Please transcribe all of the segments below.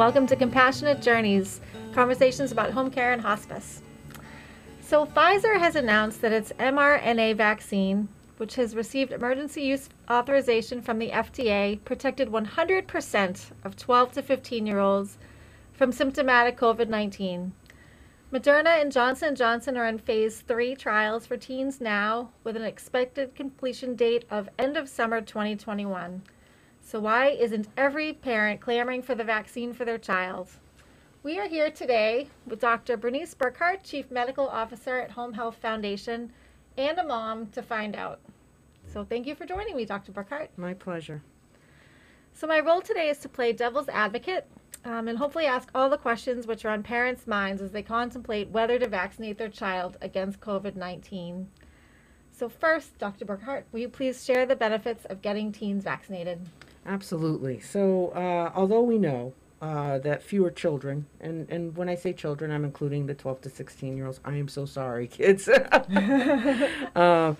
welcome to Compassionate Journeys conversations about home care and hospice. So, Pfizer has announced that its mRNA vaccine, which has received emergency use authorization from the FDA, protected 100% of 12 to 15 year olds from symptomatic COVID 19. Moderna and Johnson & Johnson are in phase 3 trials for teens now with an expected completion date of end of summer 2021. So why isn't every parent clamoring for the vaccine for their child? We are here today with Dr. Bernice Burkhart, Chief Medical Officer at Home Health Foundation, and a mom to find out. So thank you for joining me, Dr. Burkhart. My pleasure. So my role today is to play devil's advocate um, and hopefully ask all the questions which are on parents' minds as they contemplate whether to vaccinate their child against COVID 19. So, first, Dr. Burkhart, will you please share the benefits of getting teens vaccinated? Absolutely. So, uh, although we know uh, that fewer children, and, and when I say children, I'm including the 12 to 16 year olds. I am so sorry, kids. uh,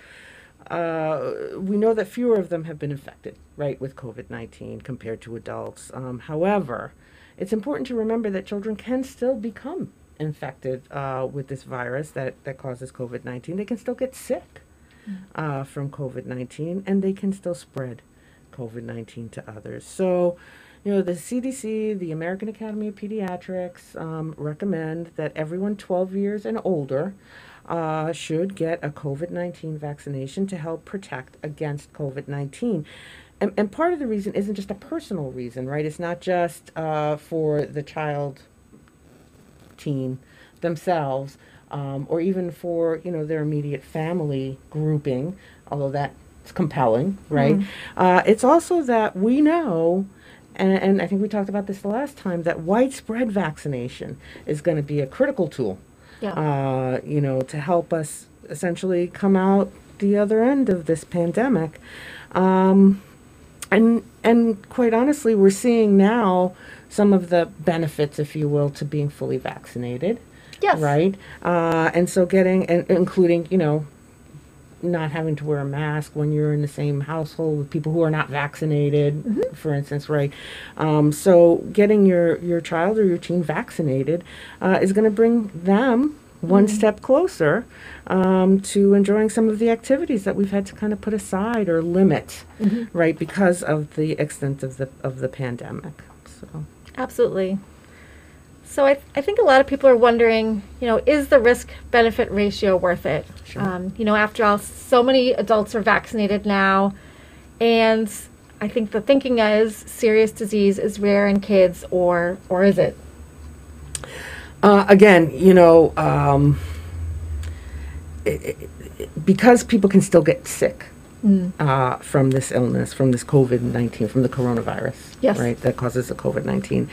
uh, we know that fewer of them have been infected, right, with COVID 19 compared to adults. Um, however, it's important to remember that children can still become infected uh, with this virus that, that causes COVID 19. They can still get sick uh, from COVID 19 and they can still spread COVID 19 to others. So, you know, the CDC, the American Academy of Pediatrics, um, recommend that everyone 12 years and older uh, should get a COVID 19 vaccination to help protect against COVID 19 and, and part of the reason isn't just a personal reason, right? It's not just uh, for the child, teen themselves, um, or even for you know their immediate family grouping, although that's compelling, right? Mm. Uh, it's also that we know. And, and I think we talked about this the last time that widespread vaccination is going to be a critical tool, yeah. uh, you know, to help us essentially come out the other end of this pandemic. Um, and and quite honestly, we're seeing now some of the benefits, if you will, to being fully vaccinated. Yes. Right. Uh, and so getting, and including, you know, not having to wear a mask when you're in the same household with people who are not vaccinated, mm-hmm. for instance, right? Um, so getting your your child or your teen vaccinated uh, is going to bring them one mm-hmm. step closer um, to enjoying some of the activities that we've had to kind of put aside or limit, mm-hmm. right, because of the extent of the of the pandemic. So absolutely. So I, th- I think a lot of people are wondering, you know, is the risk benefit ratio worth it? Sure. Um, you know, after all, so many adults are vaccinated now, and I think the thinking is serious disease is rare in kids, or or is it? Uh, again, you know, um, it, it, because people can still get sick mm. uh, from this illness, from this COVID 19, from the coronavirus, yes. right, that causes the COVID 19.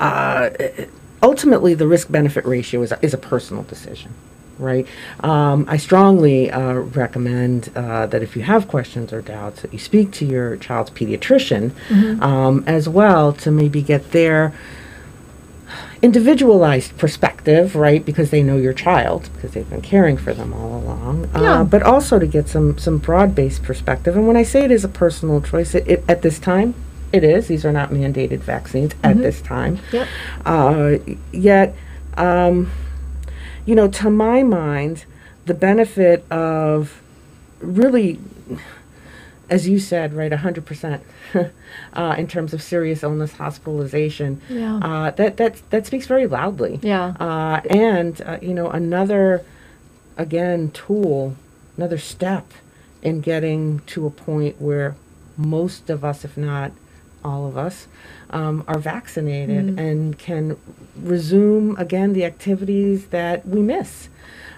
Uh, ultimately, the risk benefit ratio is a, is a personal decision. Right. Um, I strongly uh, recommend uh, that if you have questions or doubts, that you speak to your child's pediatrician mm-hmm. um, as well to maybe get their individualized perspective, right? Because they know your child, because they've been caring for them all along. Uh, yeah. Uh, but also to get some some broad based perspective. And when I say it is a personal choice, it, it, at this time, it is. These are not mandated vaccines mm-hmm. at this time. Yep. Uh, yet, um, you know, to my mind, the benefit of really as you said, right, 100% uh, in terms of serious illness hospitalization. Yeah. Uh, that, that, that speaks very loudly. Yeah. Uh, and, uh, you know, another, again, tool, another step in getting to a point where most of us, if not all of us, um, are vaccinated mm. and can resume again the activities that we miss.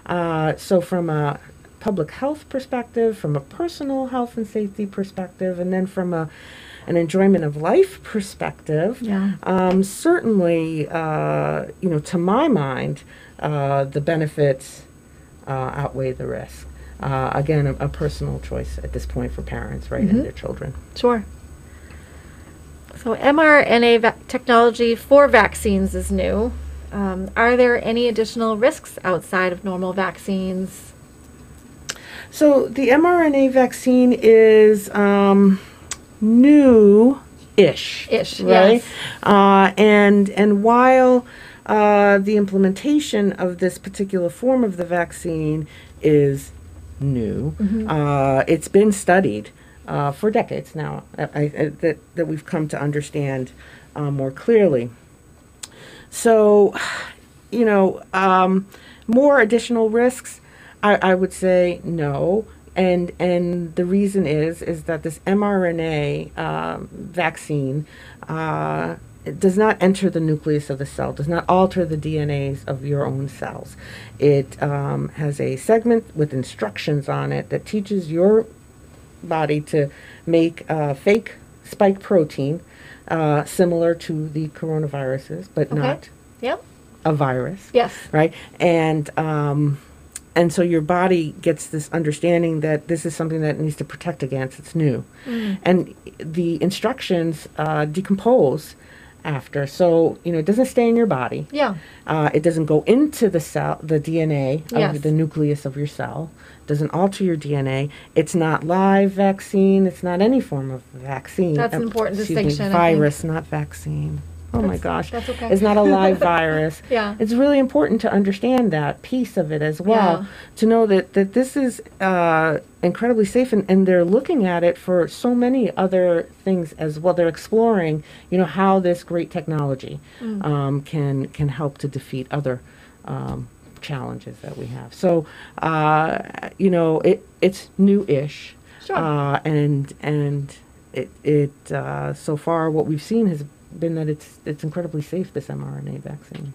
Uh, so, from a public health perspective, from a personal health and safety perspective, and then from a an enjoyment of life perspective, yeah. um, certainly, uh, you know, to my mind, uh, the benefits uh, outweigh the risk. Uh, again, a, a, personal choice at this point for parents, right, mm-hmm. and their children. Sure. So, mRNA technology for vaccines is new. Um, are there any additional risks outside of normal vaccines? So the mRNA vaccine is um, new ish. Ish, right? yes. Uh, and and while uh, the implementation of this particular form of the vaccine is new, Mm-hmm. uh, it's been studied uh, for decades now. I, I, that that we've come to understand uh, more clearly. So, you know, um, more additional risks. I, I would say no, and and the reason is is that this mRNA um, vaccine uh, does not enter the nucleus of the cell, does not alter the DNAs of your own cells. It um, has a segment with instructions on it that teaches your body to make uh, fake spike protein uh, similar to the coronaviruses, but Okay. not Yep. a virus Yes. right? And um, and so your body gets this understanding that this is something that it needs to protect against. It's new, and the instructions uh, decompose after. So you know it doesn't stay in your body. Yeah. Uh, it doesn't go into the cell, the DNA Yes. of the nucleus of your cell. Doesn't alter your DNA. It's not live vaccine. It's not any form of vaccine. That's an Uh, important excuse me, distinction, virus, not vaccine. Oh my gosh. that's okay. It's not a live virus. Yeah. It's really important to understand that piece of it as well. Yeah. To know that, that this is uh, incredibly safe and, and they're looking at it for so many other things as well. They're exploring, you know, how this great technology Mm. um, can can help to defeat other um, challenges that we have. So, uh, you know, it it's new-ish, Sure. uh, and and it it uh, so far what we've seen has been that it's it's incredibly safe. This mRNA vaccine.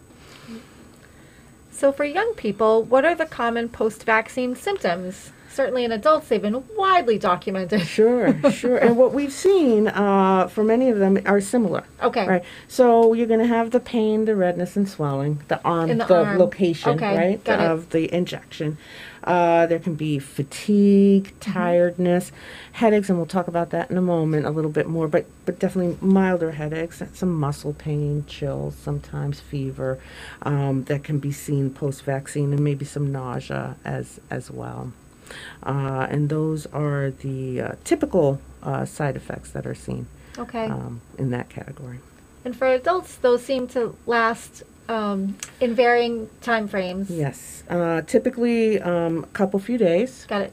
So, for young people, what are the common post vaccine symptoms? Certainly in adults, they've been widely documented. Sure, sure. And what we've seen uh, for many of them are similar. Okay. Right. So you're going to have the pain, the redness, and swelling, the arm, In the the, arm. location, Okay, right, it. of the injection. Uh, there can be fatigue, Mm-hmm. tiredness, headaches, and we'll talk about that in a moment a little bit more. But but definitely milder headaches, some muscle pain, chills, sometimes fever, um, that can be seen post vaccine, and maybe some nausea as as well. Uh, and those are the uh, typical uh, side effects that are seen Okay. um, in that category. and for adults, those seem to last um, in varying time frames. Yes, uh, typically um, a couple few days, Got it.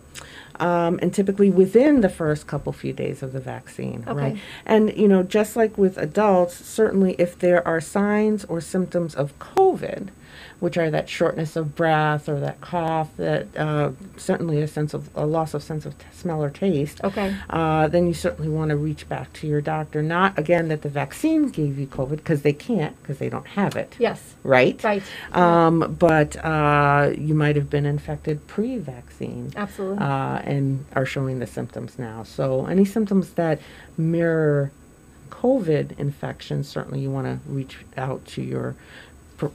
um, and typically within the first couple few days of the vaccine, right? Okay. And you know, just like with adults, certainly if there are signs or symptoms of COVID, which are that shortness of breath or that cough, that uh, certainly a sense of a loss of sense of t- smell or taste, Okay. uh, then you certainly want to reach back to your doctor. Not again that the vaccine gave you COVID because they can't because they don't have it, Yes. right? Right. Um, but uh, you might have been infected pre-vaccine Absolutely. uh, and are showing the symptoms now. So any symptoms that mirror COVID infection, certainly you want to reach out to your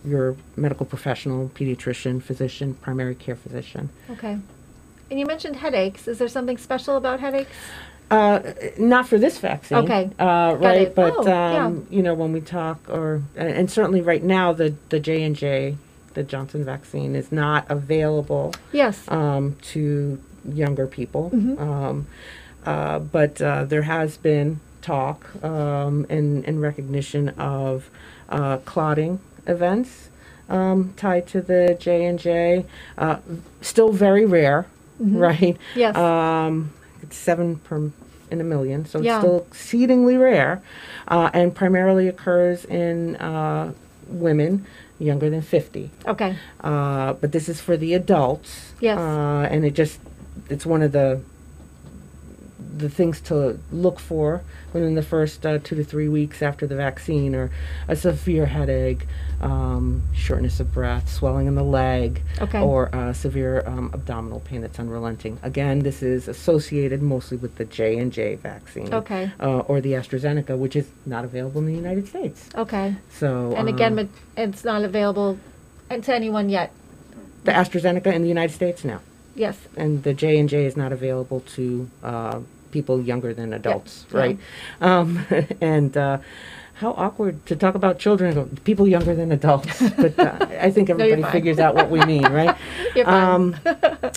your medical professional, pediatrician, physician, primary care physician. okay. And you mentioned headaches. Is there something special about headaches? Uh, not for this vaccine. Okay. Uh, right, but Oh, yeah. um, you know when we talk, or and, and certainly right now the the J and J, the Johnson vaccine is not available Yes. um, to younger people. Mhm. Um, uh, but uh, there has been talk um, and, and recognition of uh, clotting events um, tied to the J and J. Uh, Still very rare, Mhm. right? Yes. Um, it's seven per in a million, so Yeah. it's still exceedingly rare, uh, and primarily occurs in uh, women younger than 50. okay. Uh, but this is for the adults. Yes. Uh, and it just, it's one of the, the things to look for within the first uh, two to three weeks after the vaccine are a severe headache, um, shortness of breath, swelling in the leg, Okay. or uh, severe um, abdominal pain that's unrelenting. Again, this is associated mostly with the J and J vaccine, Okay. uh, or the AstraZeneca, which is not available in the United States. Okay. So, And again, um, it's not available to anyone yet. the AstraZeneca in the United States now. Yes. and the J and J is not available to uh, people younger than adults, yeah. right? Um, and uh, how awkward to talk about children, people younger than adults. But uh, I think everybody fine. figures out what we mean, right? Um,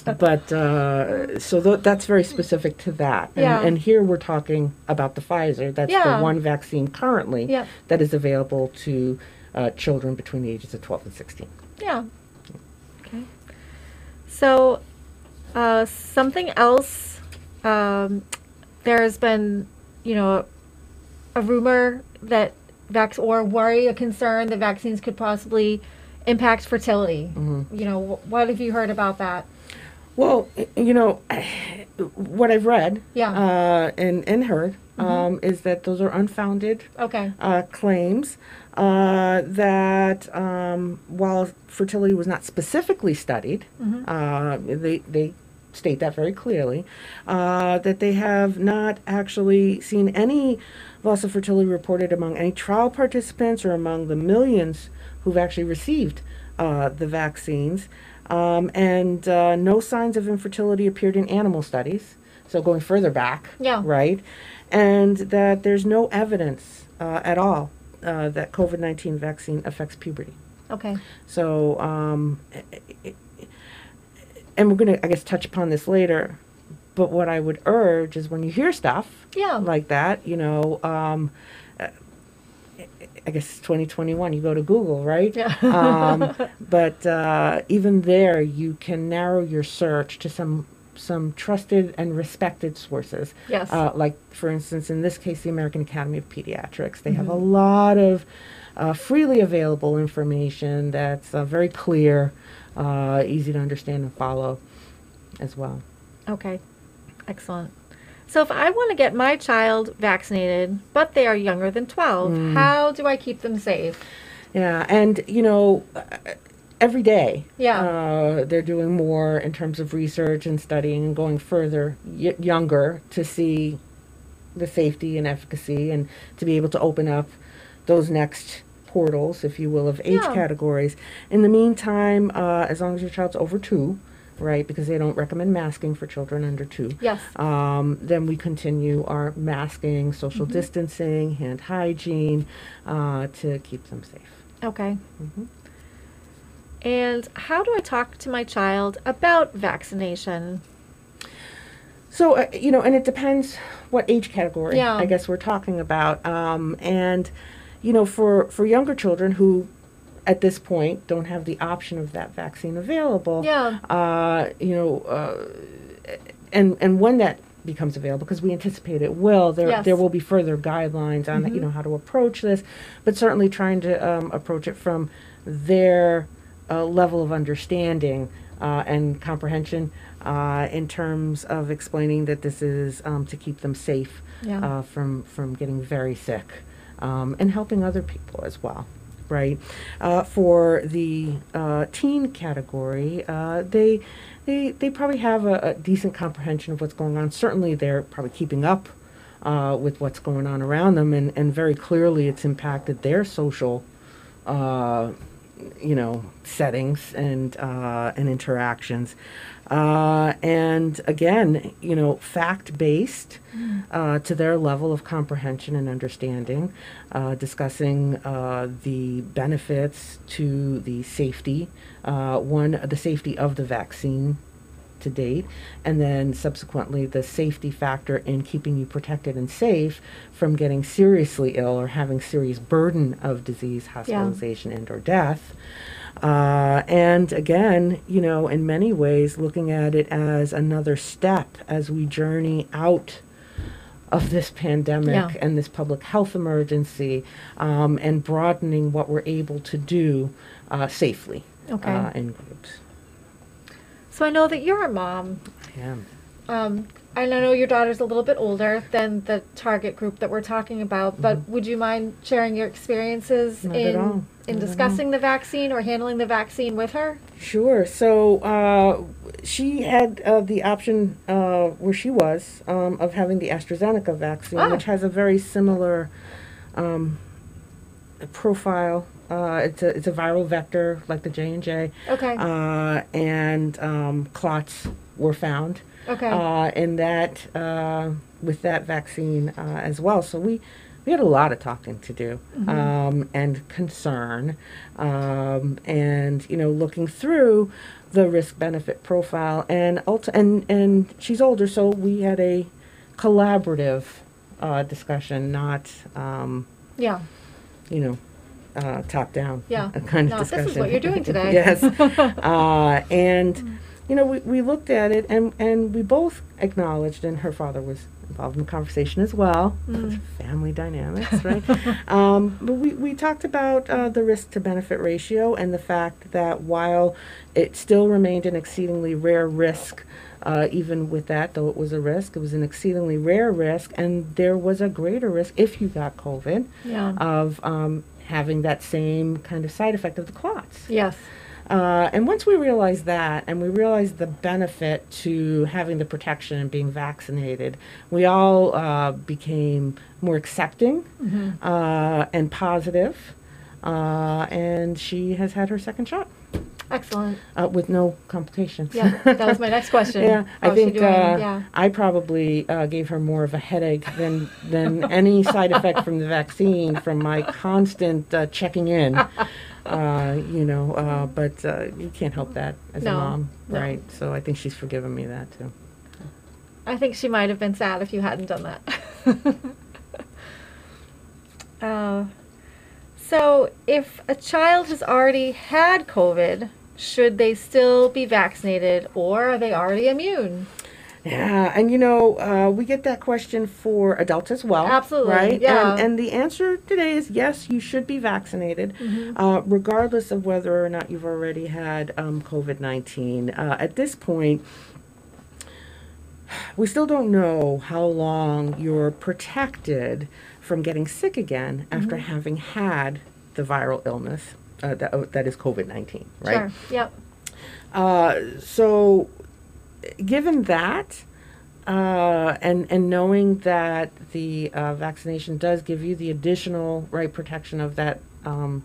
but uh, so th- that's very specific to that. And, Yeah. and here we're talking about the Pfizer. That's Yeah. the one vaccine currently Yep. that is available to uh, children between the ages of 12 and 16. Yeah. Okay. So, uh, something else. Um, there has been, you know, a rumor that vac or worry, a concern that vaccines could possibly impact fertility. You know, what have you heard about that? Well, you know, what I've read Yeah. uh, and, and heard um, is that those are unfounded Okay. uh, claims uh, that um, while fertility was not specifically studied, uh, they, they state that very clearly, uh, that they have not actually seen any loss of fertility reported among any trial participants or among the millions who've actually received uh, the vaccines. Um, and uh, no signs of infertility appeared in animal studies. So going further back, Yeah. right? And that there's no evidence uh, at all uh, that COVID 19 vaccine affects puberty. Okay. So, um, and we're going to, I guess, touch upon this later. But what I would urge is when you hear stuff Yeah. like that, you know, um, I guess it's 2021, you go to Google, right? Yeah. um, but uh, even there, you can narrow your search to some some trusted and respected sources. Yes. Uh, like, for instance, in this case, the American Academy of Pediatrics. They have a Mm-hmm. lot of uh, freely available information that's uh, very clear, uh, easy to understand and follow as well. Okay, excellent. So if I want to get my child vaccinated, but they are younger than 12, Mm. how do I keep them safe? Yeah, and you know, every day, Yeah. uh, they're doing more in terms of research and studying and going further y- younger to see the safety and efficacy and to be able to open up those next portals, if you will, of age Yeah. categories. In the meantime, uh, as long as your child's over two, right, because they don't recommend masking for children under two. Yes. Um, then we continue our masking, social distancing, hand hygiene uh, to keep them safe. Okay. Mhm. And how do I talk to my child about vaccination? So, uh, you know, and it depends what age category Yeah. I guess we're talking about. Um, and, you know, for, for younger children who at this point don't have the option of that vaccine available, Yeah. uh, you know, uh, and, and when that becomes available, because we anticipate it will, there, Yes. there will be further guidelines on, you know, how to approach this, but certainly trying to um, approach it from their uh, level of understanding uh, and comprehension uh, in terms of explaining that this is um, to keep them safe Yeah. uh, from from getting very sick um, and helping other people as well. Right uh, for the uh, teen category, uh, they they they probably have a, a decent comprehension of what's going on. Certainly, they're probably keeping up uh, with what's going on around them, and, and very clearly, it's impacted their social uh, you know settings and uh, and interactions. Uh, and again you know fact based uh, to their level of comprehension and understanding uh, discussing uh, the benefits to the safety uh, one the safety of the vaccine to date, and then subsequently the safety factor in keeping you protected and safe from getting seriously ill or having serious burden of disease, hospitalization, and or death. Uh, and again, you know, in many ways, looking at it as another step as we journey out of this pandemic Yeah. and this public health emergency, um, and broadening what we're able to do uh, safely Okay. uh, in groups. So I know that you're a mom. Yeah. Um, and I know your daughter's a little bit older than the target group that we're talking about, but would you mind sharing your experiences Mm-hmm. Not in in Not at all. discussing the vaccine or handling the vaccine with her? Sure. So uh, she had uh, the option uh, where she was um, of having the AstraZeneca vaccine, Ah. which has a very similar um, profile. Uh, it's a it's a viral vector like the J and J, Okay. uh, and um, clots were found okay. uh, in that uh, with that vaccine uh, as well. So we we had a lot of talking to do Mm-hmm. um, and concern, um, and you know, looking through the risk benefit profile, and ulti- and and she's older, so we had a collaborative uh, discussion, not um, Yeah. You know, uh, top down Yeah. kind No, of this is discussion. what you're doing today. yes, uh, and you know, we, we looked at it, and and we both acknowledged, and her father was involved in the conversation as well. Mm. Family dynamics, right? um, but we, we talked about uh, the risk to benefit ratio and the fact that while it still remained an exceedingly rare risk, uh, even with that, though it was a risk, it was an exceedingly rare risk, and there was a greater risk if you got COVID Yeah. of um, having that same kind of side effect of the clots. yes. Uh, and once we realized that, and we realized the benefit to having the protection and being vaccinated, we all uh, became more accepting hmm uh, and positive. Uh, and she has had her second shot Excellent. uh, with no complications. Yeah. That was my next question. Yeah, I How's she think uh, yeah. I probably uh, gave her more of a headache than than any side effect from the vaccine from my constant uh, checking in. Uh, you know, uh, but uh, you can't help that as No, a mom, no. right? So I think she's forgiven me that too. I think she might have been sad if you hadn't done that. uh, so, if a child has already had COVID, should they still be vaccinated or are they already immune? Yeah, and you know, uh, we get that question for adults as well. Absolutely, Right? yeah. And, and the answer today is yes, you should be vaccinated, Mhm. uh, regardless of whether or not you've already had um, COVID 19. Uh, at this point, we still don't know how long you're protected from getting sick again after Mm-hmm. having had the viral illness uh, that, that is COVID 19, right? Sure. Yep. Uh, so, given that, uh, and and knowing that the uh, vaccination does give you the additional right protection of that um,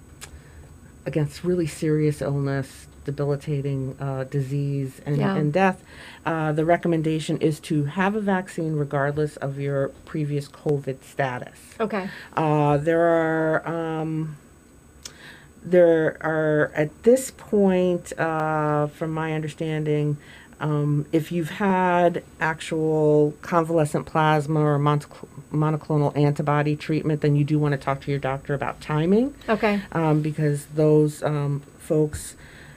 against really serious illness, debilitating uh, disease, and, Yeah. and death, uh, the recommendation is to have a vaccine regardless of your previous COVID status. Okay. Uh, there are um, there are at this point, uh, from my understanding, um, if you've had actual convalescent plasma or monocl- monoclonal antibody treatment, then you do want to talk to your doctor about timing Okay. um, because those um, folks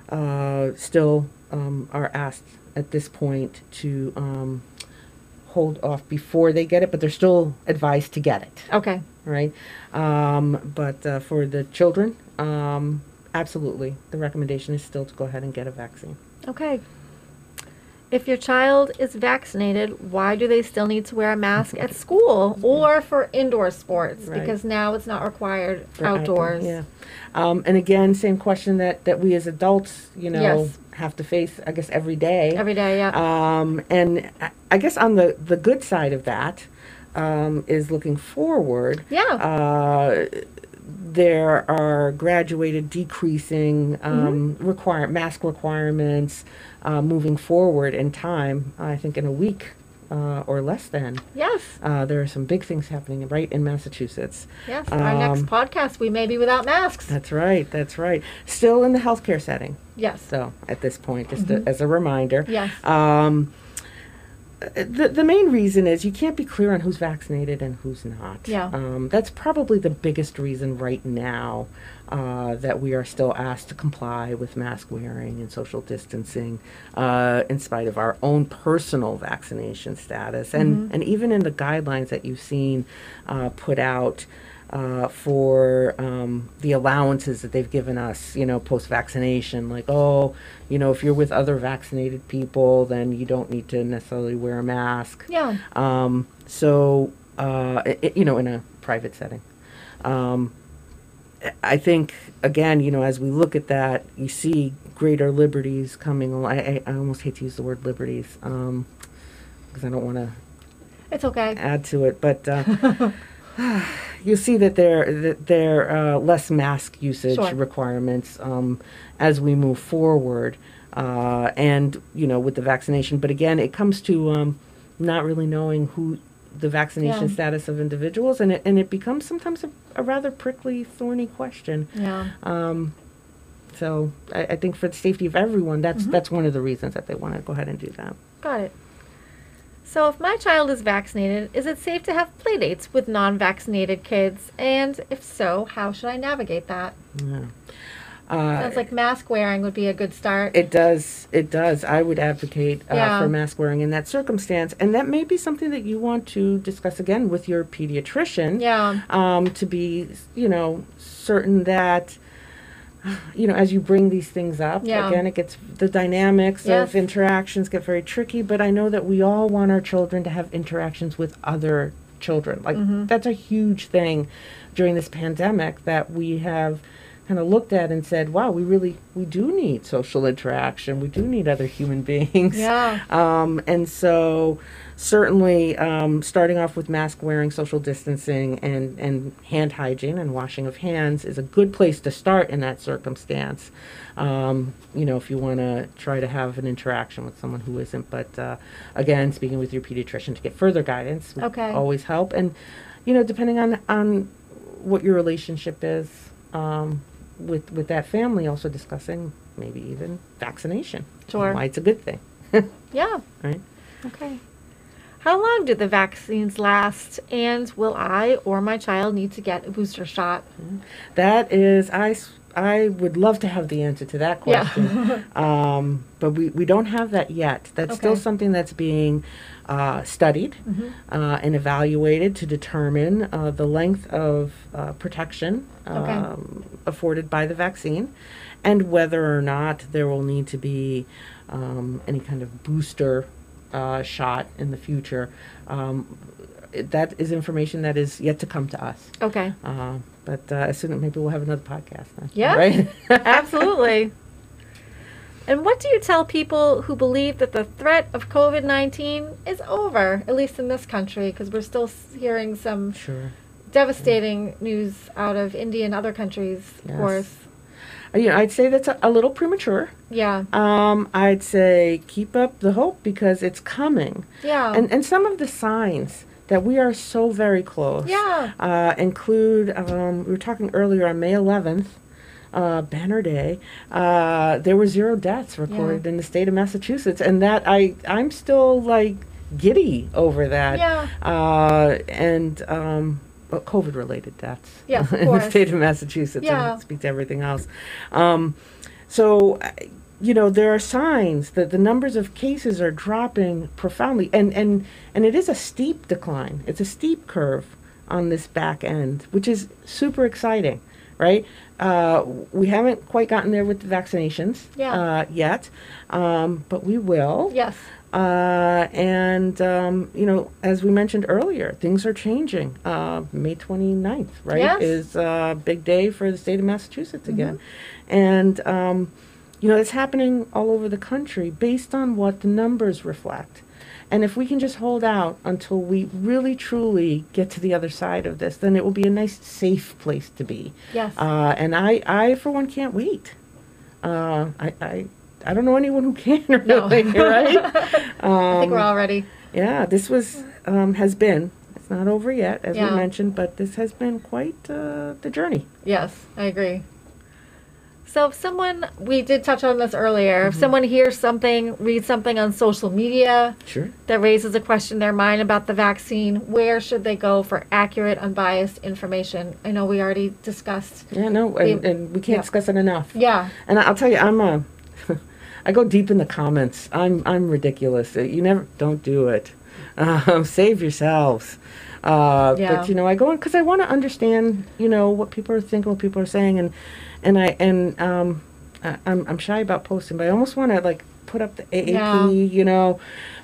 uh, still um, are asked at this point to um, hold off before they get it, but they're still advised to get it, Okay. right? Um, but uh, for the children, um, absolutely, the recommendation is still to go ahead and get a vaccine. Okay. If your child is vaccinated, why do they still need to wear a mask at school or for indoor sports? Right. Because now it's not required for outdoor- outdoors. Yeah. Um, and again, same question that, that we as adults, you know, Yes. have to face, I guess, every day. Every day, yeah. Um, and I- guess on the, the good side of that um, is looking forward. yeah. Uh, there are graduated decreasing um, require mask requirements uh, moving forward in time. I think in a week uh, or less than. yes. Uh, there are some big things happening right in Massachusetts. Yes. Our next um, podcast, we may be without masks. That's right. That's right. Still in the healthcare setting. Yes. So at this point, just Mhm. a, as a reminder. Yes. Um, the, the main reason is you can't be clear on who's vaccinated and who's not. Yeah. Um, that's probably the biggest reason right now uh, that we are still asked to comply with mask wearing and social distancing uh, in spite of our own personal vaccination status. And, Mhm. and even in the guidelines that you've seen uh, put out, uh, for um, the allowances that they've given us, you know, post vaccination. Like, oh, you know, if you're with other vaccinated people, then you don't need to necessarily wear a mask. Yeah. Um, so, uh, i i- you know, in a private setting. Um, I think, again, you know, as we look at that, you see greater liberties coming. al- I, I, I almost hate to use the word liberties because I don't want to It's okay. add to it, but uh, you see that there that there are uh, less mask usage Sure. requirements um, as we move forward, uh, and you know with the vaccination. But again, it comes to um, not really knowing who the vaccination Yeah. status of individuals, and it and it becomes sometimes a, a rather prickly, thorny question. Yeah. Um, so I, I think for the safety of everyone, that's Mhm. that's one of the reasons that they want to go ahead and do that. Got it. So, if my child is vaccinated, is it safe to have playdates with non vaccinated kids? And if so, how should I navigate that? Yeah. Uh, Sounds like mask wearing would be a good start. It does. It does. I would advocate uh, Yeah. for mask wearing in that circumstance, and that may be something that you want to discuss again with your pediatrician. yeah. Um, to be, you know, certain that, you know, as you bring these things up, Yeah. again, it gets the dynamics Yes. of interactions get very tricky. But I know that we all want our children to have interactions with other children. Like Mhm. that's a huge thing during this pandemic that we have kind of looked at and said, wow, we really we do need social interaction. We do need other human beings. Yeah. Um, and so certainly um, starting off with mask wearing, social distancing, and, and hand hygiene and washing of hands is a good place to start in that circumstance. Um, you know, if you want to try to have an interaction with someone who isn't. But uh, again, speaking with your pediatrician to get further guidance would Okay. always help. And, you know, depending on, on what your relationship is um, with, with that family, also discussing maybe even vaccination. Sure. Why it's a good thing. Yeah. Right. Okay. How long do the vaccines last? And will I or my child need to get a booster shot? That is, I, I would love to have the answer to that Yeah. question. um, but we, we don't have that yet. That's still something that's being uh, studied Mhm. uh, and evaluated to determine uh, the length of uh, protection Okay. um, afforded by the vaccine and whether or not there will need to be um, any kind of booster uh, shot in the future. Um, it- that is information that is yet to come to us. Okay. Uh, but uh, as soon as maybe we'll have another podcast then. Yeah. Right? Absolutely. And what do you tell people who believe that the threat of COVID 19 is over, at least in this country? Because we're still hearing some sure. devastating news out of India and other countries, of Yes. course. You know, I'd say that's a, a little premature. Yeah. Um, I'd say keep up the hope because it's coming. Yeah. And, and some of the signs that we are so very close yeah. uh, include, um, we were talking earlier on May 11th, uh, Banner Day, uh, there were zero deaths recorded in the state of Massachusetts. And that, I, I'm still like giddy over that. Yeah. Uh, and um, but COVID-related deaths Yes, of in the course. state of Massachusetts. Yeah. And speak to everything else. Um, so, uh, you know, there are signs that the numbers of cases are dropping profoundly, and and and it is a steep decline. It's a steep curve on this back end, which is super exciting, right? Uh, we haven't quite gotten there with the vaccinations Yeah. uh, yet, um, but we will. Yes. Uh, and, um, you know, as we mentioned earlier, things are changing. Uh, May 29th, right, Yes. is a big day for the state of Massachusetts again. And, um, you know, it's happening all over the country based on what the numbers reflect. And if we can just hold out until we really truly get to the other side of this, then it will be a nice, safe place to be. Yes. Uh, and I, I, for one, can't wait. Uh, I, I, I don't know anyone who can No. really, right? I think we're Um, all ready. yeah, this was, um, has been, it's not over yet, as Yeah. we mentioned, but this has been quite uh, the journey. Yes, I agree. So if someone, we did touch on this earlier, Mm-hmm. if someone hears something, reads something on social media Sure. that raises a question in their mind about the vaccine, where should they go for accurate, unbiased information? I know we already discussed. Yeah, no, and, We- and we can't yeah. discuss it enough. Yeah, And I'll tell you, I'm a, I go deep in the comments. I'm, I'm ridiculous. Uh, You never, don't do it. Um, save yourselves. Uh, Yeah. But you know, I go in because I want to understand, you know, what people are thinking, what people are saying, and and I and um, I, I'm I'm shy about posting, but I almost want to like put up the AAP, Yeah. you know,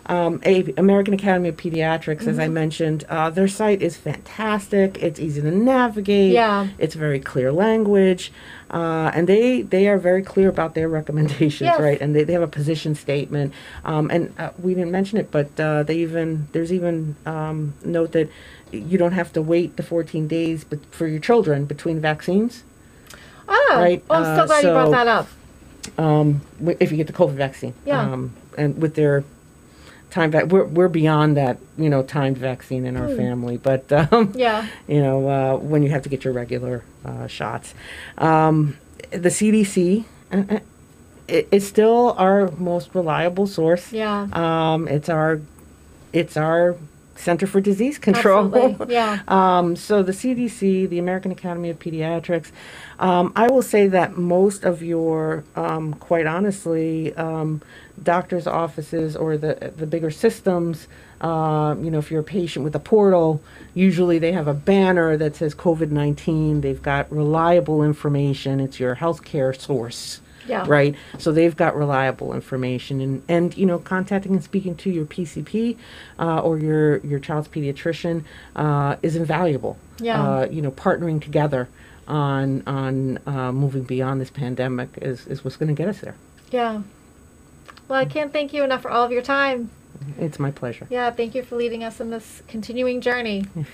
um, AAP, American Academy of Pediatrics, as I Mm-hmm. mentioned. Uh, their site is fantastic. It's easy to navigate. Yeah. It's very clear language, uh, and they they are very clear about their recommendations, Yes. right? And they, they have a position statement. Um, and uh, we didn't mention it, but uh, they even there's even um, note that you don't have to wait the 14 days but for your children between vaccines. Oh, Right, oh, I'm so uh, glad you brought that up. Um, if you get the COVID vaccine, Yeah. um, and with their time vac. We're we're beyond that, you know, timed vaccine in our Hmm. family. But um, Yeah. you know, uh, when you have to get your regular uh, shots, um, the CDC. Uh, uh, it- it's still our most reliable source. Yeah. Um, it's our, it's our Center for Disease Control. Absolutely. Yeah. Um, so the CDC, the American Academy of Pediatrics, um, I will say that most of your, um, quite honestly, um, doctors' offices or the the bigger systems, uh, you know, if you're a patient with a portal, usually they have a banner that says COVID nineteen. They've got reliable information. It's your healthcare source Yeah. right? So they've got reliable information, and and you know, contacting and speaking to your PCP uh, or your your child's pediatrician uh, is invaluable. Yeah. Uh, you know, partnering together on on uh, moving beyond this pandemic is is what's going to get us there. Yeah. Well, I can't thank you enough for all of your time. It's my pleasure. Yeah, thank you for leading us in this continuing journey.